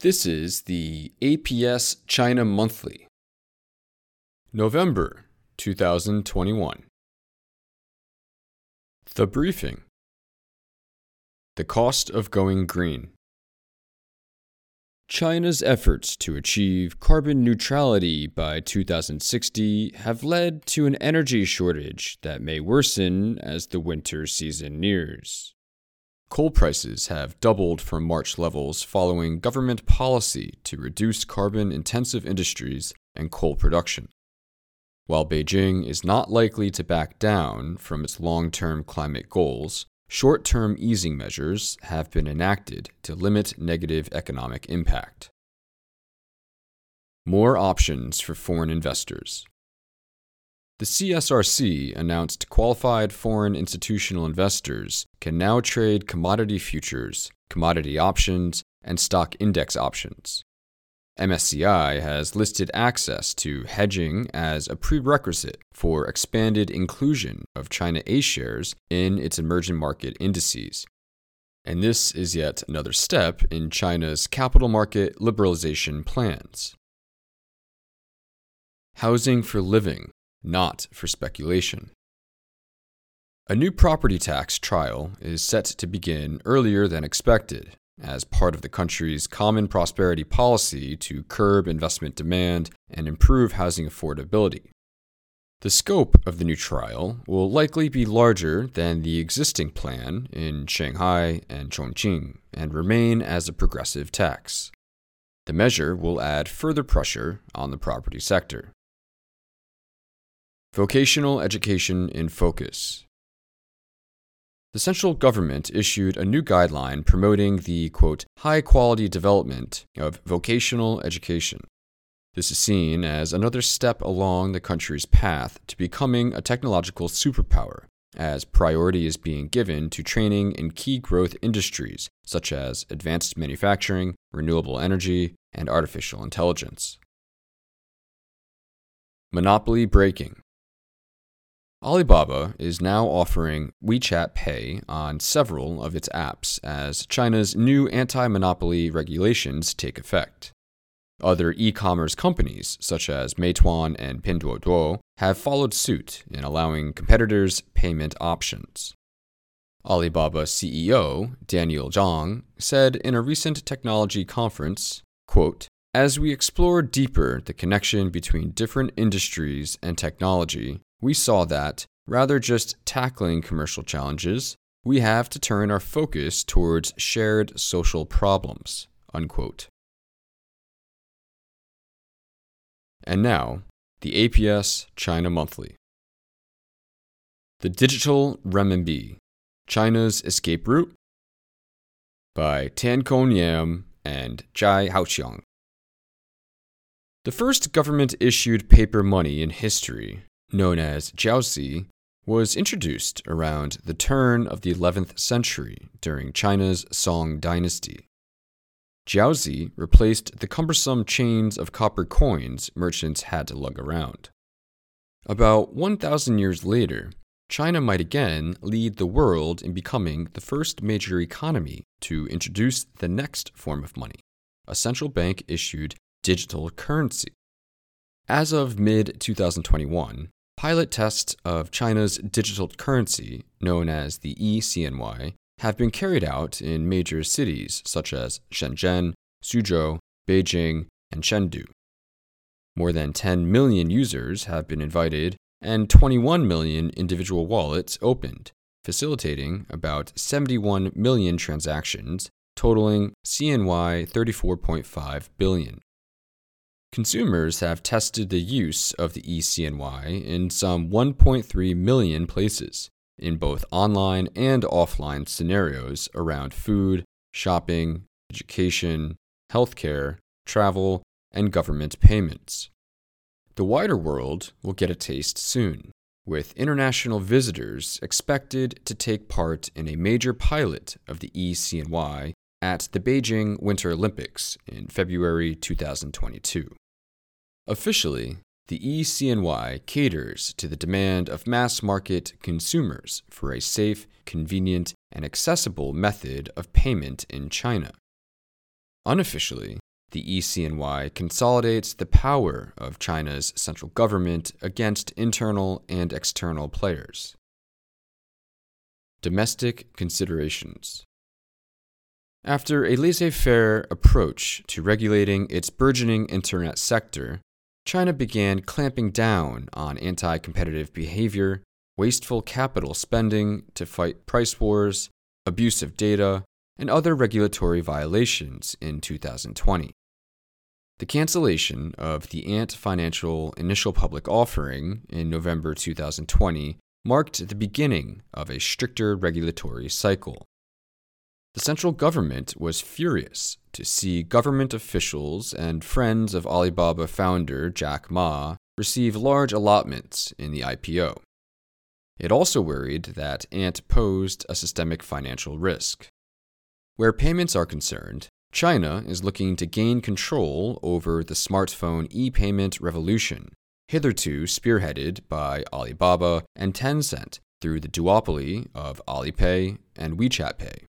This is the APS China Monthly, November 2021. The Briefing The Cost of Going Green. China's efforts to achieve carbon neutrality by 2060 have led to an energy shortage that may worsen as the winter season nears. Coal prices have doubled from March levels following government policy to reduce carbon intensive industries and coal production. While Beijing is not likely to back down from its long term climate goals, short term easing measures have been enacted to limit negative economic impact. More options for foreign investors. The CSRC announced qualified foreign institutional investors can now trade commodity futures, commodity options, and stock index options. MSCI has listed access to hedging as a prerequisite for expanded inclusion of China A shares in its emerging market indices. And this is yet another step in China's capital market liberalization plans. Housing for living not for speculation. A new property tax trial is set to begin earlier than expected as part of the country's common prosperity policy to curb investment demand and improve housing affordability. The scope of the new trial will likely be larger than the existing plan in Shanghai and Chongqing and remain as a progressive tax. The measure will add further pressure on the property sector. Vocational Education in Focus. The central government issued a new guideline promoting the, quote, high quality development of vocational education. This is seen as another step along the country's path to becoming a technological superpower, as priority is being given to training in key growth industries such as advanced manufacturing, renewable energy, and artificial intelligence. Monopoly breaking. Alibaba is now offering WeChat Pay on several of its apps as China's new anti monopoly regulations take effect. Other e commerce companies, such as Meituan and Pinduoduo, have followed suit in allowing competitors' payment options. Alibaba CEO Daniel Zhang said in a recent technology conference, quote, As we explore deeper the connection between different industries and technology, we saw that, rather just tackling commercial challenges, we have to turn our focus towards shared social problems. Unquote. And now, the APS China Monthly. The Digital Renminbi China's Escape Route by Tan Kong Yam and Zhai Haoqiang. The first government issued paper money in history known as jiaozi, was introduced around the turn of the 11th century during China's Song dynasty. Jiaozi replaced the cumbersome chains of copper coins merchants had to lug around. About 1,000 years later, China might again lead the world in becoming the first major economy to introduce the next form of money, a central bank issued digital currency. As of mid 2021, Pilot tests of China's digital currency, known as the eCNY, have been carried out in major cities such as Shenzhen, Suzhou, Beijing, and Chengdu. More than 10 million users have been invited and 21 million individual wallets opened, facilitating about 71 million transactions, totaling CNY 34.5 billion. Consumers have tested the use of the eCNY in some 1.3 million places, in both online and offline scenarios around food, shopping, education, healthcare, travel, and government payments. The wider world will get a taste soon, with international visitors expected to take part in a major pilot of the eCNY at the Beijing Winter Olympics in February 2022. Officially, the eCNY caters to the demand of mass market consumers for a safe, convenient, and accessible method of payment in China. Unofficially, the ECNY consolidates the power of China's central government against internal and external players. Domestic considerations. After a laissez faire approach to regulating its burgeoning internet sector, China began clamping down on anti competitive behavior, wasteful capital spending to fight price wars, abusive data, and other regulatory violations in 2020. The cancellation of the Ant Financial initial public offering in November 2020 marked the beginning of a stricter regulatory cycle. The central government was furious to see government officials and friends of Alibaba founder Jack Ma receive large allotments in the IPO. It also worried that Ant posed a systemic financial risk. Where payments are concerned, China is looking to gain control over the smartphone e payment revolution hitherto spearheaded by Alibaba and Tencent through the duopoly of Alipay and WeChat Pay.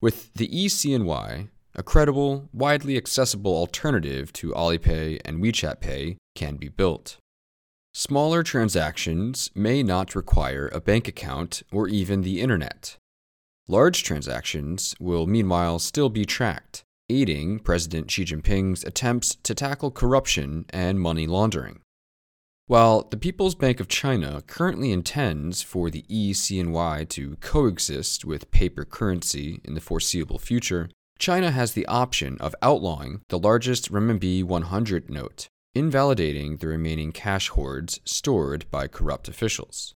With the eCNY, a credible, widely accessible alternative to Alipay and WeChat Pay can be built. Smaller transactions may not require a bank account or even the internet. Large transactions will meanwhile still be tracked, aiding President Xi Jinping's attempts to tackle corruption and money laundering. While the People's Bank of China currently intends for the eCNY to coexist with paper currency in the foreseeable future, China has the option of outlawing the largest renminbi 100 note, invalidating the remaining cash hoards stored by corrupt officials.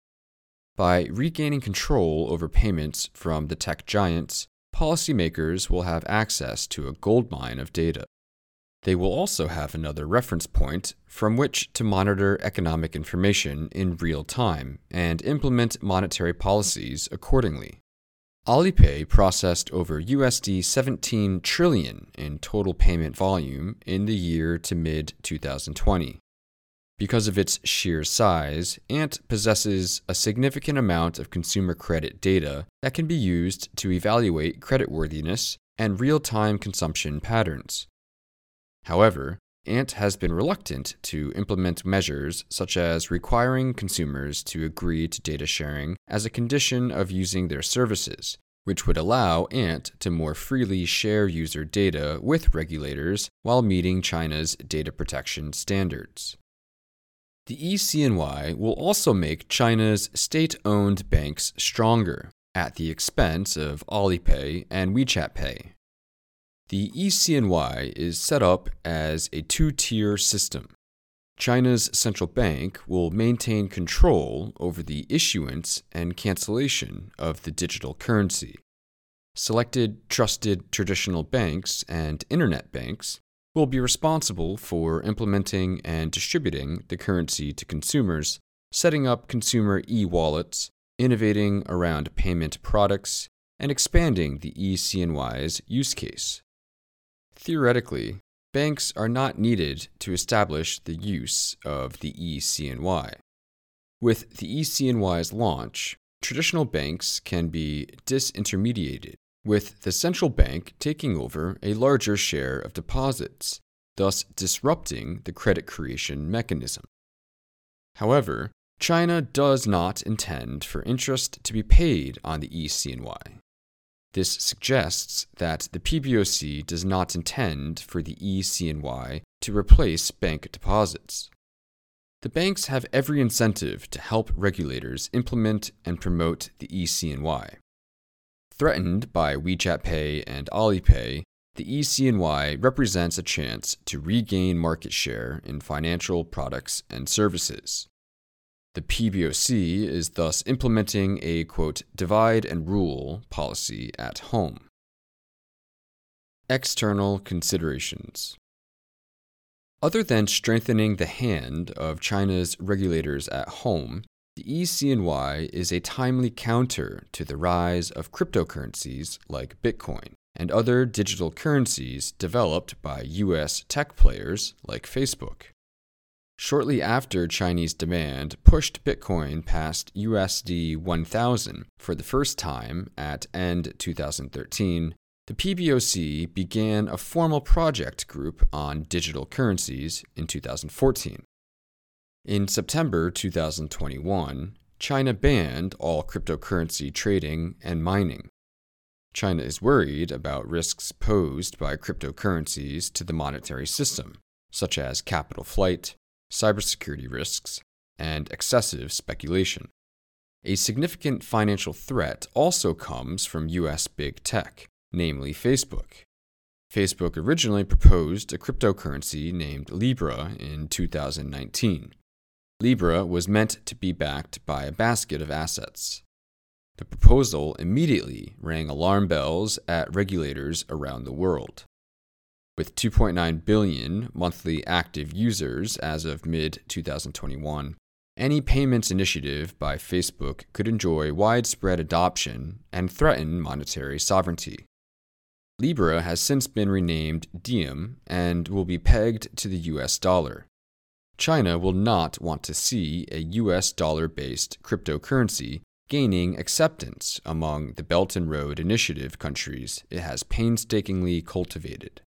By regaining control over payments from the tech giants, policymakers will have access to a goldmine of data. They will also have another reference point from which to monitor economic information in real time and implement monetary policies accordingly. Alipay processed over USD 17 trillion in total payment volume in the year to mid 2020. Because of its sheer size, Ant possesses a significant amount of consumer credit data that can be used to evaluate creditworthiness and real time consumption patterns. However, Ant has been reluctant to implement measures such as requiring consumers to agree to data sharing as a condition of using their services, which would allow Ant to more freely share user data with regulators while meeting China's data protection standards. The ECNY will also make China's state owned banks stronger at the expense of Alipay and WeChat Pay. The ECNY is set up as a two tier system. China's central bank will maintain control over the issuance and cancellation of the digital currency. Selected trusted traditional banks and internet banks will be responsible for implementing and distributing the currency to consumers, setting up consumer e wallets, innovating around payment products, and expanding the eCNY's use case. Theoretically, banks are not needed to establish the use of the eCNY. With the eCNY's launch, traditional banks can be disintermediated with the central bank taking over a larger share of deposits, thus disrupting the credit creation mechanism. However, China does not intend for interest to be paid on the eCNY. This suggests that the PBOC does not intend for the eCNY to replace bank deposits. The banks have every incentive to help regulators implement and promote the eCNY. Threatened by WeChat Pay and Alipay, the eCNY represents a chance to regain market share in financial products and services. The PBOC is thus implementing a quote, divide and rule policy at home. External considerations. Other than strengthening the hand of China's regulators at home, the eCNY is a timely counter to the rise of cryptocurrencies like Bitcoin and other digital currencies developed by US tech players like Facebook. Shortly after Chinese demand pushed Bitcoin past USD 1000 for the first time at end 2013, the PBOC began a formal project group on digital currencies in 2014. In September 2021, China banned all cryptocurrency trading and mining. China is worried about risks posed by cryptocurrencies to the monetary system, such as capital flight, cybersecurity risks, and excessive speculation. A significant financial threat also comes from US big tech, namely Facebook. Facebook originally proposed a cryptocurrency named Libra in 2019. Libra was meant to be backed by a basket of assets. The proposal immediately rang alarm bells at regulators around the world. With 2.9 billion monthly active users as of mid 2021, any payments initiative by Facebook could enjoy widespread adoption and threaten monetary sovereignty. Libra has since been renamed Diem and will be pegged to the US dollar. China will not want to see a US dollar based cryptocurrency gaining acceptance among the Belt and Road Initiative countries it has painstakingly cultivated.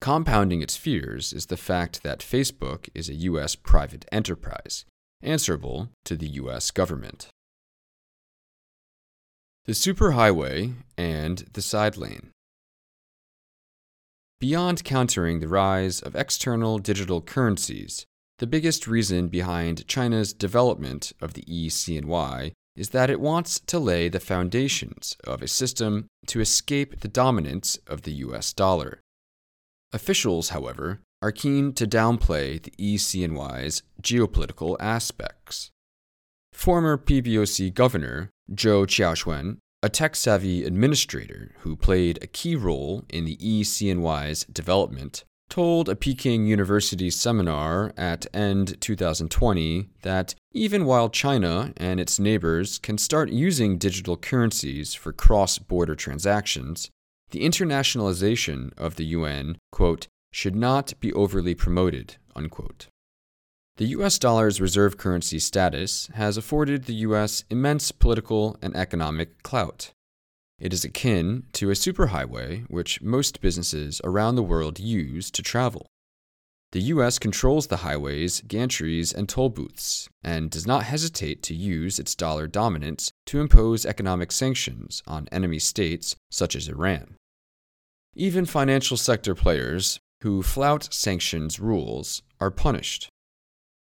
Compounding its fears is the fact that Facebook is a US private enterprise, answerable to the US government. The superhighway and the side lane. Beyond countering the rise of external digital currencies, the biggest reason behind China's development of the eCNY is that it wants to lay the foundations of a system to escape the dominance of the US dollar. Officials, however, are keen to downplay the eCNY's geopolitical aspects. Former PBOC Governor Zhou Xiaochuan, a tech savvy administrator who played a key role in the eCNY's development, told a Peking University seminar at end 2020 that even while China and its neighbors can start using digital currencies for cross border transactions, the internationalization of the yuan, quote, should not be overly promoted, unquote. The US dollar's reserve currency status has afforded the US immense political and economic clout. It is akin to a superhighway which most businesses around the world use to travel. The US controls the highways, gantries, and toll booths, and does not hesitate to use its dollar dominance to impose economic sanctions on enemy states such as Iran. Even financial sector players who flout sanctions rules are punished.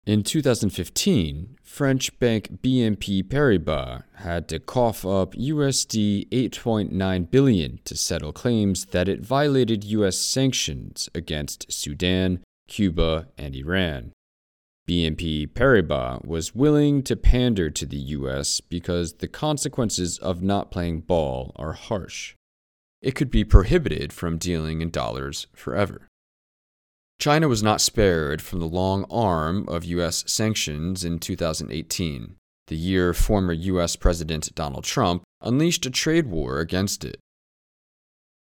In 2015, French bank BNP Paribas had to cough up USD 8.9 billion to settle claims that it violated US sanctions against Sudan, Cuba, and Iran. BNP Paribas was willing to pander to the US because the consequences of not playing ball are harsh. It could be prohibited from dealing in dollars forever. China was not spared from the long arm of U.S. sanctions in 2018, the year former U.S. President Donald Trump unleashed a trade war against it.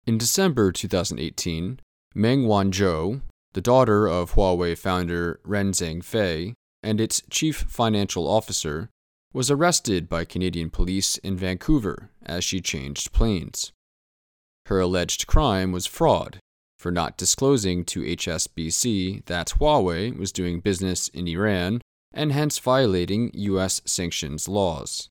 In December 2018, Meng Wanzhou, the daughter of Huawei founder Ren Zhengfei and its chief financial officer, was arrested by Canadian police in Vancouver as she changed planes. Her alleged crime was fraud for not disclosing to HSBC that Huawei was doing business in Iran and hence violating U.S. sanctions laws.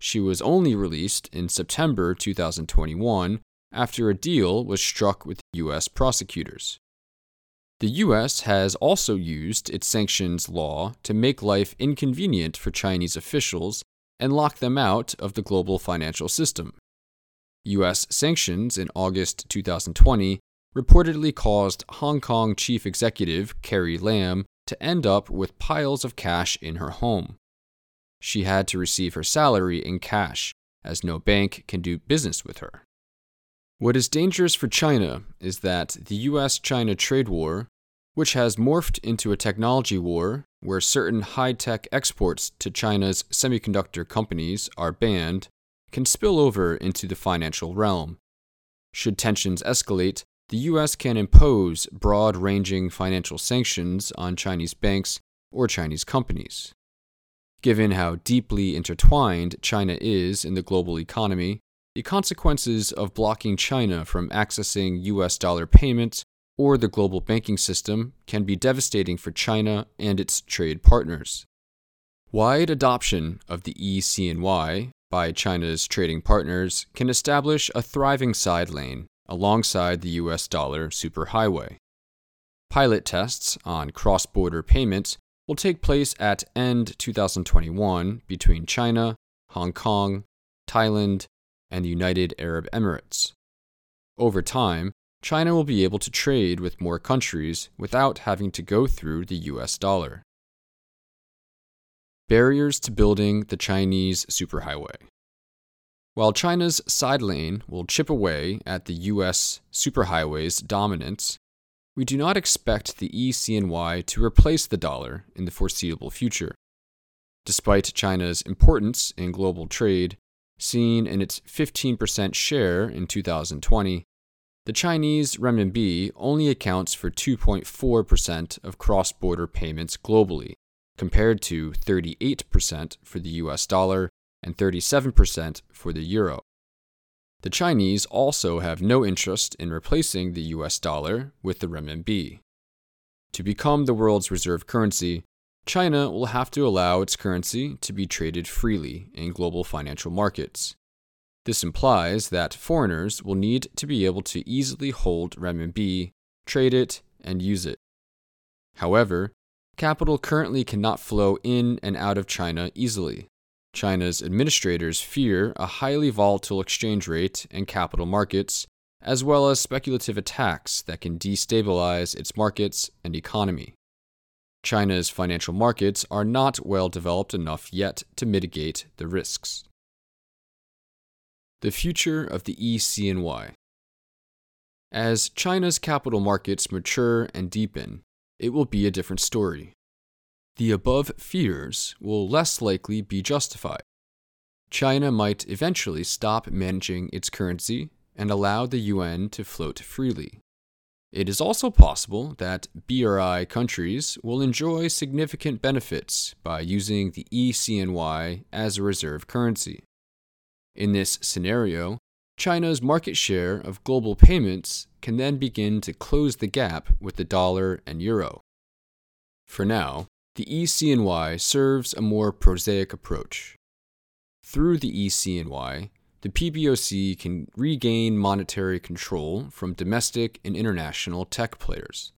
She was only released in September 2021 after a deal was struck with U.S. prosecutors. The U.S. has also used its sanctions law to make life inconvenient for Chinese officials and lock them out of the global financial system. U.S. sanctions in August 2020 reportedly caused Hong Kong chief executive Carrie Lam to end up with piles of cash in her home. She had to receive her salary in cash, as no bank can do business with her. What is dangerous for China is that the US China trade war, which has morphed into a technology war where certain high tech exports to China's semiconductor companies are banned, can spill over into the financial realm. Should tensions escalate, the US can impose broad ranging financial sanctions on Chinese banks or Chinese companies. Given how deeply intertwined China is in the global economy, the consequences of blocking China from accessing US dollar payments or the global banking system can be devastating for China and its trade partners. Wide adoption of the ECNY by China's trading partners can establish a thriving side lane alongside the US dollar superhighway. Pilot tests on cross border payments will take place at end 2021 between China, Hong Kong, Thailand, and the United Arab Emirates. Over time, China will be able to trade with more countries without having to go through the US dollar. Barriers to building the Chinese superhighway. While China's side lane will chip away at the US superhighway's dominance, we do not expect the ECNY to replace the dollar in the foreseeable future. Despite China's importance in global trade, seen in its 15% share in 2020, the Chinese renminbi only accounts for 2.4% of cross border payments globally, compared to 38% for the US dollar and 37% for the euro. The Chinese also have no interest in replacing the US dollar with the renminbi. To become the world's reserve currency, China will have to allow its currency to be traded freely in global financial markets. This implies that foreigners will need to be able to easily hold renminbi, trade it, and use it. However, capital currently cannot flow in and out of China easily. China's administrators fear a highly volatile exchange rate and capital markets, as well as speculative attacks that can destabilize its markets and economy. China's financial markets are not well developed enough yet to mitigate the risks. The future of the ECNY. As China's capital markets mature and deepen, it will be a different story the above fears will less likely be justified. China might eventually stop managing its currency and allow the yuan to float freely. It is also possible that BRI countries will enjoy significant benefits by using the ECNY as a reserve currency. In this scenario, China's market share of global payments can then begin to close the gap with the dollar and euro. For now, the ECNY serves a more prosaic approach. Through the ECNY, the PBOC can regain monetary control from domestic and international tech players.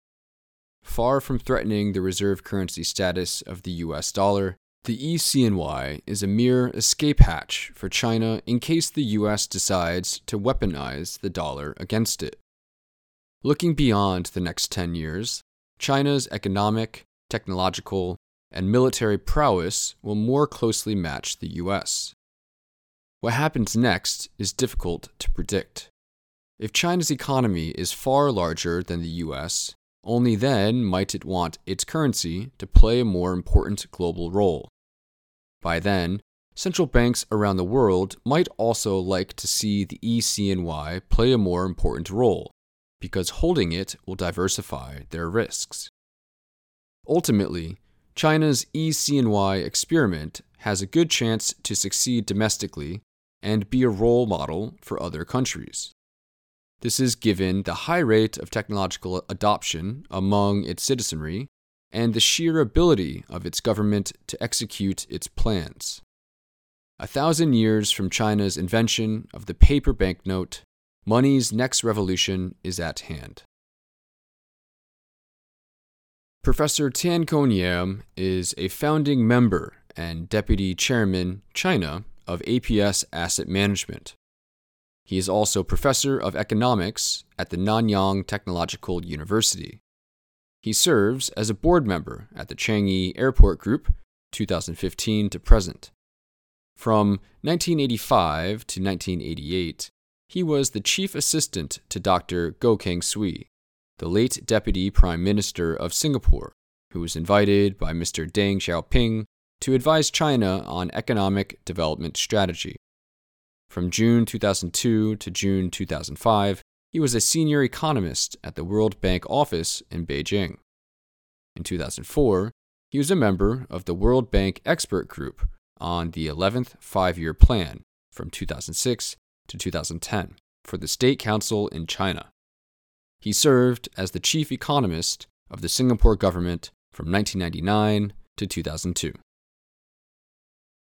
Far from threatening the reserve currency status of the US dollar, the ECNY is a mere escape hatch for China in case the US decides to weaponize the dollar against it. Looking beyond the next 10 years, China's economic, technological, and military prowess will more closely match the US. What happens next is difficult to predict. If China's economy is far larger than the US, only then might it want its currency to play a more important global role. By then, central banks around the world might also like to see the ECNY play a more important role, because holding it will diversify their risks. Ultimately, China's ECNY experiment has a good chance to succeed domestically and be a role model for other countries. This is given the high rate of technological adoption among its citizenry and the sheer ability of its government to execute its plans. A thousand years from China's invention of the paper banknote, money's next revolution is at hand. Professor Tan Kong is a founding member and deputy chairman, China, of APS Asset Management. He is also professor of economics at the Nanyang Technological University. He serves as a board member at the Changi Airport Group 2015 to present. From 1985 to 1988, he was the chief assistant to Dr. Goh Keng Swee, the late Deputy Prime Minister of Singapore, who was invited by Mr. Deng Xiaoping to advise China on economic development strategy. From June 2002 to June 2005, he was a senior economist at the World Bank office in Beijing. In 2004, he was a member of the World Bank Expert Group on the 11th Five Year Plan from 2006 to 2010 for the State Council in China. He served as the chief economist of the Singapore government from 1999 to 2002.